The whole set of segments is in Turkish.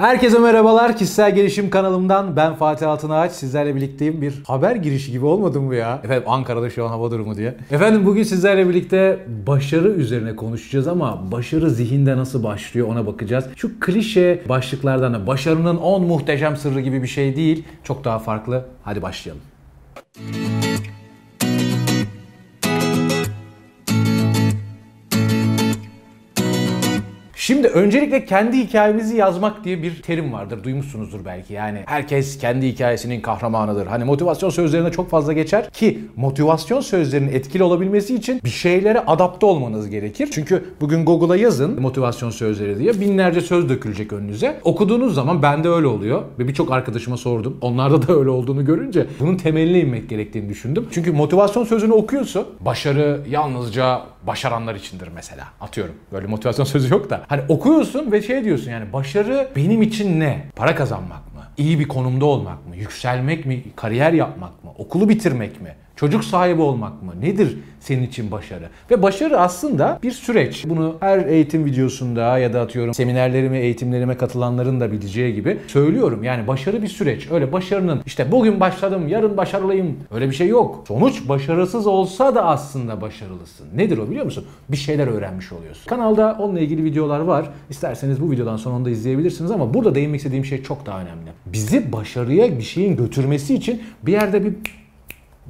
Herkese merhabalar. Kişisel gelişim kanalımdan ben Fatih Altınağaç. Sizlerle birlikteyim. Bir haber girişi gibi olmadı mı ya? Efendim Ankara'da şu an hava durumu diye. Efendim bugün sizlerle birlikte başarı üzerine konuşacağız ama başarı zihinde nasıl başlıyor ona bakacağız. Şu klişe başlıklardan da başarının 10 muhteşem sırrı gibi bir şey değil. Çok daha farklı. Hadi başlayalım. Şimdi öncelikle kendi hikayemizi yazmak diye bir terim vardır. Duymuşsunuzdur belki. Yani herkes kendi hikayesinin kahramanıdır. Hani motivasyon sözlerinde çok fazla geçer ki motivasyon sözlerinin etkili olabilmesi için bir şeylere adapte olmanız gerekir. Çünkü bugün Google'a yazın motivasyon sözleri diye binlerce söz dökülecek önünüze. Okuduğunuz zaman bende öyle oluyor ve birçok arkadaşıma sordum. Onlarda da öyle olduğunu görünce bunun temeline inmek gerektiğini düşündüm. Çünkü motivasyon sözünü okuyorsun. Başarı yalnızca başaranlar içindir mesela. Atıyorum. Böyle motivasyon sözü yok da. Hani okuyorsun ve şey diyorsun yani başarı benim için ne? Para kazanmak mı? İyi bir konumda olmak mı? Yükselmek mi? Kariyer yapmak mı? Okulu bitirmek mi? Çocuk sahibi olmak mı? Nedir senin için başarı? Ve başarı aslında bir süreç. Bunu her eğitim videosunda ya da atıyorum seminerlerime, eğitimlerime katılanların da bileceği gibi söylüyorum. Yani başarı bir süreç. Öyle başarının işte bugün başladım, yarın başarılıyım. Öyle bir şey yok. Sonuç başarısız olsa da aslında başarılısın. Nedir o biliyor musun? Bir şeyler öğrenmiş oluyorsun. Kanalda onunla ilgili videolar var. İsterseniz bu videodan sonra onu da izleyebilirsiniz ama burada değinmek istediğim şey çok daha önemli. Bizi başarıya bir şeyin götürmesi için bir yerde bir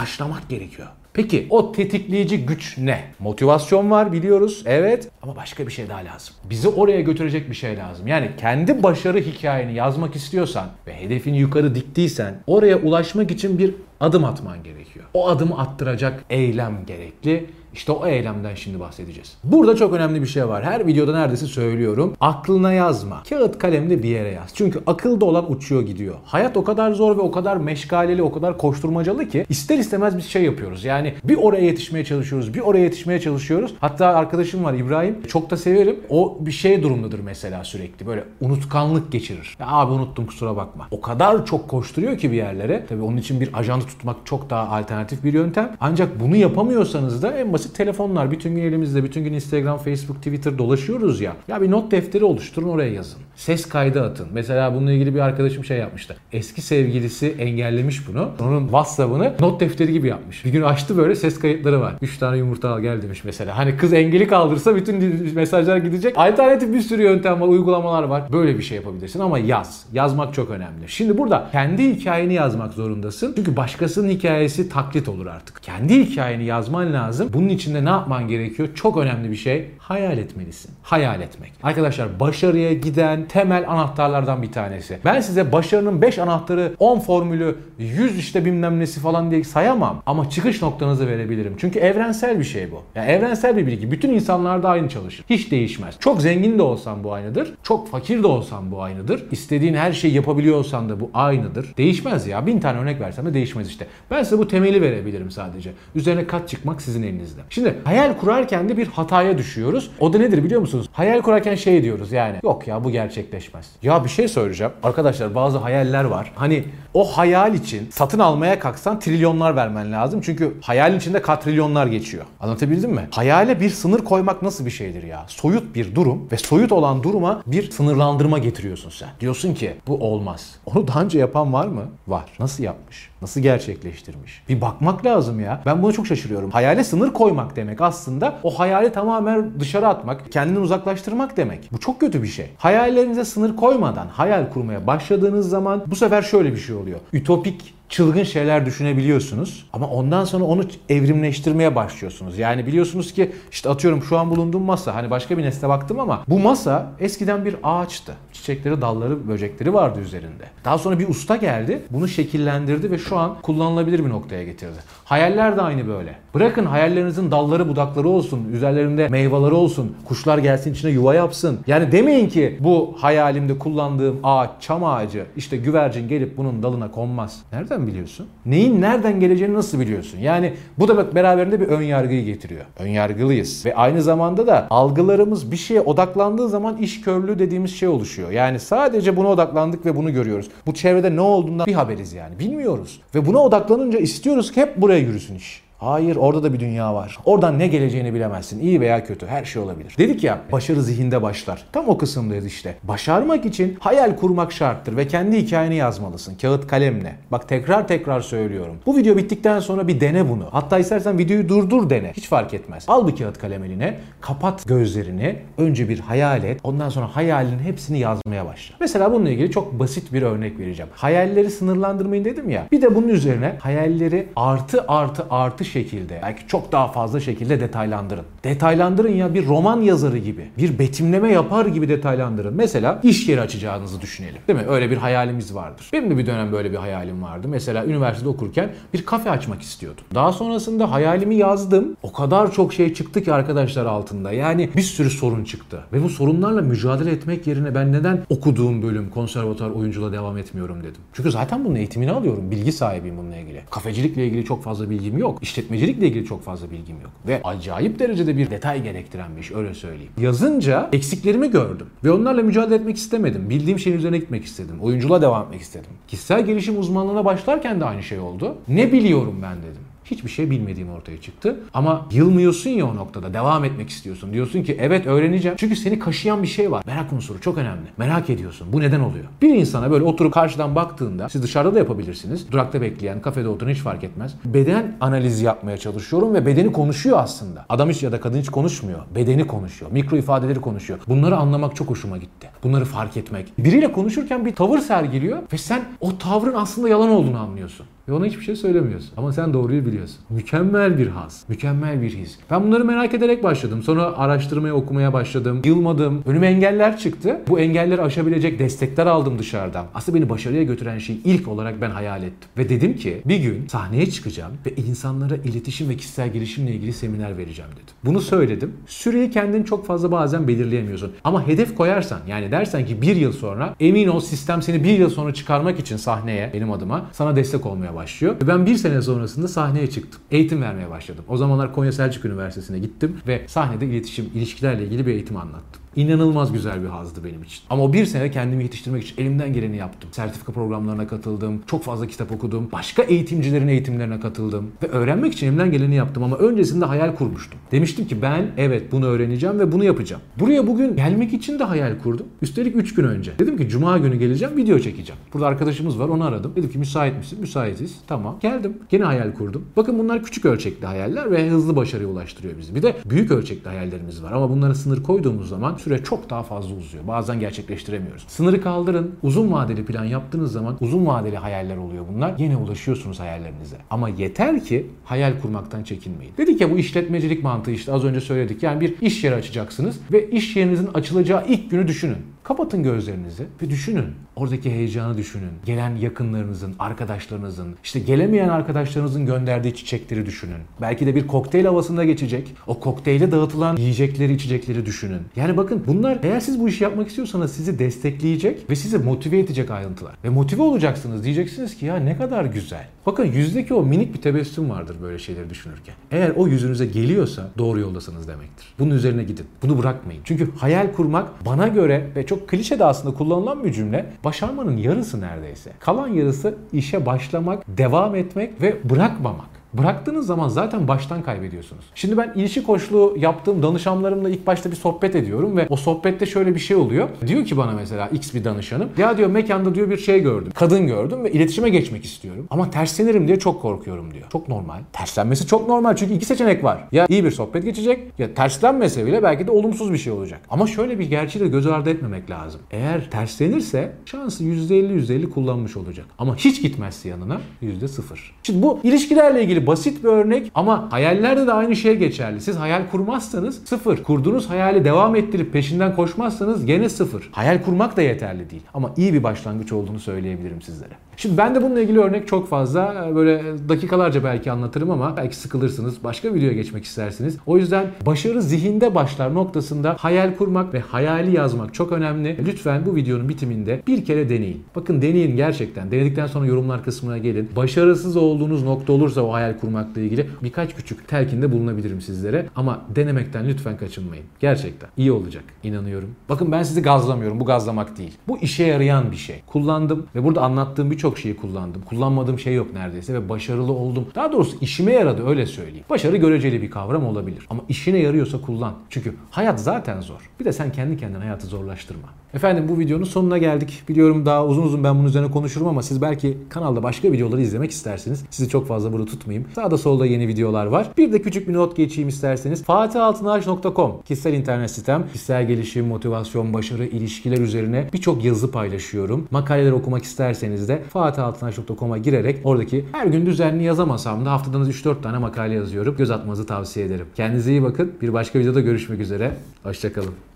başlamak gerekiyor. Peki o tetikleyici güç ne? Motivasyon var biliyoruz. Evet ama başka bir şey daha lazım. Bizi oraya götürecek bir şey lazım. Yani kendi başarı hikayeni yazmak istiyorsan ve hedefini yukarı diktiysen oraya ulaşmak için bir adım atman gerekiyor. O adımı attıracak eylem gerekli. İşte o eylemden şimdi bahsedeceğiz. Burada çok önemli bir şey var. Her videoda neredeyse söylüyorum. Aklına yazma. Kağıt kalemle bir yere yaz. Çünkü akılda olan uçuyor gidiyor. Hayat o kadar zor ve o kadar meşgaleli, o kadar koşturmacalı ki ister istemez bir şey yapıyoruz. Yani bir oraya yetişmeye çalışıyoruz, bir oraya yetişmeye çalışıyoruz. Hatta arkadaşım var İbrahim. Çok da severim. O bir şey durumdadır mesela sürekli. Böyle unutkanlık geçirir. Ya abi unuttum kusura bakma. O kadar çok koşturuyor ki bir yerlere. Tabii onun için bir ajanda tutmak çok daha alternatif bir yöntem. Ancak bunu yapamıyorsanız da en basit basit telefonlar. Bütün gün elimizde, bütün gün Instagram, Facebook, Twitter dolaşıyoruz ya. Ya bir not defteri oluşturun oraya yazın. Ses kaydı atın. Mesela bununla ilgili bir arkadaşım şey yapmıştı. Eski sevgilisi engellemiş bunu. Onun WhatsApp'ını not defteri gibi yapmış. Bir gün açtı böyle ses kayıtları var. 3 tane yumurta al gel demiş mesela. Hani kız engeli kaldırsa bütün mesajlar gidecek. Alternatif bir sürü yöntem var, uygulamalar var. Böyle bir şey yapabilirsin ama yaz. Yazmak çok önemli. Şimdi burada kendi hikayeni yazmak zorundasın. Çünkü başkasının hikayesi taklit olur artık. Kendi hikayeni yazman lazım. Bunun içinde ne yapman gerekiyor? Çok önemli bir şey. Hayal etmelisin. Hayal etmek. Arkadaşlar başarıya giden temel anahtarlardan bir tanesi. Ben size başarının 5 anahtarı, 10 formülü, 100 işte bilmem nesi falan diye sayamam. Ama çıkış noktanızı verebilirim. Çünkü evrensel bir şey bu. Yani evrensel bir bilgi. Bütün insanlar da aynı çalışır. Hiç değişmez. Çok zengin de olsan bu aynıdır. Çok fakir de olsan bu aynıdır. İstediğin her şeyi yapabiliyorsan da bu aynıdır. Değişmez ya. Bin tane örnek versem de değişmez işte. Ben size bu temeli verebilirim sadece. Üzerine kat çıkmak sizin elinizde. Şimdi hayal kurarken de bir hataya düşüyoruz. O da nedir biliyor musunuz? Hayal kurarken şey diyoruz yani. Yok ya bu gerçekleşmez. Ya bir şey söyleyeceğim. Arkadaşlar bazı hayaller var. Hani o hayal için satın almaya kalksan trilyonlar vermen lazım. Çünkü hayalin içinde katrilyonlar geçiyor. Anlatabildim mi? Hayale bir sınır koymak nasıl bir şeydir ya? Soyut bir durum ve soyut olan duruma bir sınırlandırma getiriyorsun sen. Diyorsun ki bu olmaz. Onu daha önce yapan var mı? Var. Nasıl yapmış? Nasıl gerçekleştirmiş? Bir bakmak lazım ya. Ben buna çok şaşırıyorum. Hayale sınır koymak demek aslında o hayali tamamen dışarı atmak, kendinden uzaklaştırmak demek. Bu çok kötü bir şey. Hayallerinize sınır koymadan hayal kurmaya başladığınız zaman bu sefer şöyle bir şey oluyor. Ütopik çılgın şeyler düşünebiliyorsunuz. Ama ondan sonra onu evrimleştirmeye başlıyorsunuz. Yani biliyorsunuz ki işte atıyorum şu an bulunduğum masa hani başka bir nesne baktım ama bu masa eskiden bir ağaçtı. Çiçekleri, dalları, böcekleri vardı üzerinde. Daha sonra bir usta geldi, bunu şekillendirdi ve şu an kullanılabilir bir noktaya getirdi. Hayaller de aynı böyle. Bırakın hayallerinizin dalları, budakları olsun, üzerlerinde meyveleri olsun, kuşlar gelsin içine yuva yapsın. Yani demeyin ki bu hayalimde kullandığım ağaç, çam ağacı, işte güvercin gelip bunun dalına konmaz. Nereden biliyorsun? Neyin nereden geleceğini nasıl biliyorsun? Yani bu da beraberinde bir ön yargıyı getiriyor. Ön yargılıyız ve aynı zamanda da algılarımız bir şeye odaklandığı zaman iş körlüğü dediğimiz şey oluşuyor. Yani sadece buna odaklandık ve bunu görüyoruz. Bu çevrede ne olduğundan bir haberiz yani. Bilmiyoruz. Ve buna odaklanınca istiyoruz ki hep buraya yürüsün iş. Hayır orada da bir dünya var. Oradan ne geleceğini bilemezsin. İyi veya kötü her şey olabilir. Dedik ya başarı zihinde başlar. Tam o kısımdayız işte. Başarmak için hayal kurmak şarttır ve kendi hikayeni yazmalısın. Kağıt kalemle. Bak tekrar tekrar söylüyorum. Bu video bittikten sonra bir dene bunu. Hatta istersen videoyu durdur dene. Hiç fark etmez. Al bir kağıt kalem eline. Kapat gözlerini. Önce bir hayal et. Ondan sonra hayalin hepsini yazmaya başla. Mesela bununla ilgili çok basit bir örnek vereceğim. Hayalleri sınırlandırmayın dedim ya. Bir de bunun üzerine hayalleri artı artı artı şekilde belki çok daha fazla şekilde detaylandırın. Detaylandırın ya bir roman yazarı gibi. Bir betimleme yapar gibi detaylandırın. Mesela iş yeri açacağınızı düşünelim. Değil mi? Öyle bir hayalimiz vardır. Benim de bir dönem böyle bir hayalim vardı. Mesela üniversitede okurken bir kafe açmak istiyordum. Daha sonrasında hayalimi yazdım. O kadar çok şey çıktı ki arkadaşlar altında. Yani bir sürü sorun çıktı. Ve bu sorunlarla mücadele etmek yerine ben neden okuduğum bölüm konservatuar oyunculuğa devam etmiyorum dedim. Çünkü zaten bunun eğitimini alıyorum. Bilgi sahibiyim bununla ilgili. Kafecilikle ilgili çok fazla bilgim yok. İşletmecilikle ilgili çok fazla bilgim yok. Ve acayip derecede bir detay gerektiren bir iş öyle söyleyeyim. Yazınca eksiklerimi gördüm. Ve onlarla mücadele etmek istemedim. Bildiğim şeyin üzerine gitmek istedim. Oyunculuğa devam etmek istedim. Kişisel gelişim uzmanlığına başlarken de aynı şey oldu. Ne biliyorum ben dedim hiçbir şey bilmediğim ortaya çıktı. Ama yılmıyorsun ya o noktada. Devam etmek istiyorsun. Diyorsun ki evet öğreneceğim. Çünkü seni kaşıyan bir şey var. Merak unsuru çok önemli. Merak ediyorsun. Bu neden oluyor? Bir insana böyle oturup karşıdan baktığında siz dışarıda da yapabilirsiniz. Durakta bekleyen, kafede oturan hiç fark etmez. Beden analizi yapmaya çalışıyorum ve bedeni konuşuyor aslında. Adam hiç ya da kadın hiç konuşmuyor. Bedeni konuşuyor. Mikro ifadeleri konuşuyor. Bunları anlamak çok hoşuma gitti. Bunları fark etmek. Biriyle konuşurken bir tavır sergiliyor ve sen o tavrın aslında yalan olduğunu anlıyorsun. Ve ona hiçbir şey söylemiyorsun. Ama sen doğruyu biliyorsun. Mükemmel bir haz. Mükemmel bir his. Ben bunları merak ederek başladım. Sonra araştırmaya, okumaya başladım. Yılmadım. Önüme engeller çıktı. Bu engelleri aşabilecek destekler aldım dışarıdan. Aslında beni başarıya götüren şey ilk olarak ben hayal ettim. Ve dedim ki bir gün sahneye çıkacağım ve insanlara iletişim ve kişisel gelişimle ilgili seminer vereceğim dedim. Bunu söyledim. Süreyi kendin çok fazla bazen belirleyemiyorsun. Ama hedef koyarsan yani dersen ki bir yıl sonra emin ol sistem seni bir yıl sonra çıkarmak için sahneye benim adıma sana destek olmaya başlıyor. Ve ben bir sene sonrasında sahneye çıktım. Eğitim vermeye başladım. O zamanlar Konya Selçuk Üniversitesi'ne gittim ve sahnede iletişim, ilişkilerle ilgili bir eğitim anlattım. İnanılmaz güzel bir hazdı benim için. Ama o bir sene kendimi yetiştirmek için elimden geleni yaptım. Sertifika programlarına katıldım. Çok fazla kitap okudum. Başka eğitimcilerin eğitimlerine katıldım. Ve öğrenmek için elimden geleni yaptım ama öncesinde hayal kurmuştum. Demiştim ki ben evet bunu öğreneceğim ve bunu yapacağım. Buraya bugün gelmek için de hayal kurdum. Üstelik 3 gün önce. Dedim ki cuma günü geleceğim video çekeceğim. Burada arkadaşımız var onu aradım. Dedim ki müsait misin? Müsaitiz. Tamam. Geldim. Gene hayal kurdum. Bakın bunlar küçük ölçekli hayaller ve hızlı başarıya ulaştırıyor bizi. Bir de büyük ölçekli hayallerimiz var ama bunlara sınır koyduğumuz zaman süre çok daha fazla uzuyor. Bazen gerçekleştiremiyoruz. Sınırı kaldırın. Uzun vadeli plan yaptığınız zaman uzun vadeli hayaller oluyor bunlar. Yine ulaşıyorsunuz hayallerinize. Ama yeter ki hayal kurmaktan çekinmeyin. Dedik ya bu işletmecilik mantığı işte az önce söyledik. Yani bir iş yeri açacaksınız ve iş yerinizin açılacağı ilk günü düşünün. Kapatın gözlerinizi ve düşünün. Oradaki heyecanı düşünün. Gelen yakınlarınızın, arkadaşlarınızın, işte gelemeyen arkadaşlarınızın gönderdiği çiçekleri düşünün. Belki de bir kokteyl havasında geçecek. O kokteyle dağıtılan yiyecekleri, içecekleri düşünün. Yani bakın bunlar eğer siz bu işi yapmak istiyorsanız sizi destekleyecek ve sizi motive edecek ayrıntılar. Ve motive olacaksınız. Diyeceksiniz ki ya ne kadar güzel. Bakın yüzdeki o minik bir tebessüm vardır böyle şeyleri düşünürken. Eğer o yüzünüze geliyorsa doğru yoldasınız demektir. Bunun üzerine gidin. Bunu bırakmayın. Çünkü hayal kurmak bana göre ve çok klişe de aslında kullanılan bir cümle başarmanın yarısı neredeyse. Kalan yarısı işe başlamak, devam etmek ve bırakmamak. Bıraktığınız zaman zaten baştan kaybediyorsunuz. Şimdi ben ilişki koçluğu yaptığım danışanlarımla ilk başta bir sohbet ediyorum ve o sohbette şöyle bir şey oluyor. Diyor ki bana mesela X bir danışanım. Ya diyor mekanda diyor bir şey gördüm. Kadın gördüm ve iletişime geçmek istiyorum. Ama terslenirim diye çok korkuyorum diyor. Çok normal. Terslenmesi çok normal çünkü iki seçenek var. Ya iyi bir sohbet geçecek ya terslenmese bile belki de olumsuz bir şey olacak. Ama şöyle bir gerçeği de göz ardı etmemek lazım. Eğer terslenirse şansı %50 %50 kullanmış olacak. Ama hiç gitmezse yanına %0. Şimdi bu ilişkilerle ilgili basit bir örnek ama hayallerde de aynı şey geçerli. Siz hayal kurmazsanız sıfır. Kurduğunuz hayali devam ettirip peşinden koşmazsanız gene sıfır. Hayal kurmak da yeterli değil. Ama iyi bir başlangıç olduğunu söyleyebilirim sizlere. Şimdi ben de bununla ilgili örnek çok fazla böyle dakikalarca belki anlatırım ama belki sıkılırsınız. Başka videoya geçmek istersiniz. O yüzden başarı zihinde başlar noktasında hayal kurmak ve hayali yazmak çok önemli. Lütfen bu videonun bitiminde bir kere deneyin. Bakın deneyin gerçekten. Denedikten sonra yorumlar kısmına gelin. Başarısız olduğunuz nokta olursa o hayal hayal kurmakla ilgili birkaç küçük telkinde bulunabilirim sizlere. Ama denemekten lütfen kaçınmayın. Gerçekten iyi olacak. inanıyorum. Bakın ben sizi gazlamıyorum. Bu gazlamak değil. Bu işe yarayan bir şey. Kullandım ve burada anlattığım birçok şeyi kullandım. Kullanmadığım şey yok neredeyse ve başarılı oldum. Daha doğrusu işime yaradı öyle söyleyeyim. Başarı göreceli bir kavram olabilir. Ama işine yarıyorsa kullan. Çünkü hayat zaten zor. Bir de sen kendi kendine hayatı zorlaştırma. Efendim bu videonun sonuna geldik. Biliyorum daha uzun uzun ben bunun üzerine konuşurum ama siz belki kanalda başka videoları izlemek istersiniz. Sizi çok fazla burada tutmayayım. Sağda solda yeni videolar var. Bir de küçük bir not geçeyim isterseniz. fatihaltınaş.com kişisel internet sitem. Kişisel gelişim, motivasyon, başarı, ilişkiler üzerine birçok yazı paylaşıyorum. Makaleler okumak isterseniz de fatihaltınaş.com'a girerek oradaki her gün düzenli yazamasam da haftadan 3-4 tane makale yazıyorum. Göz atmanızı tavsiye ederim. Kendinize iyi bakın. Bir başka videoda görüşmek üzere. Hoşçakalın.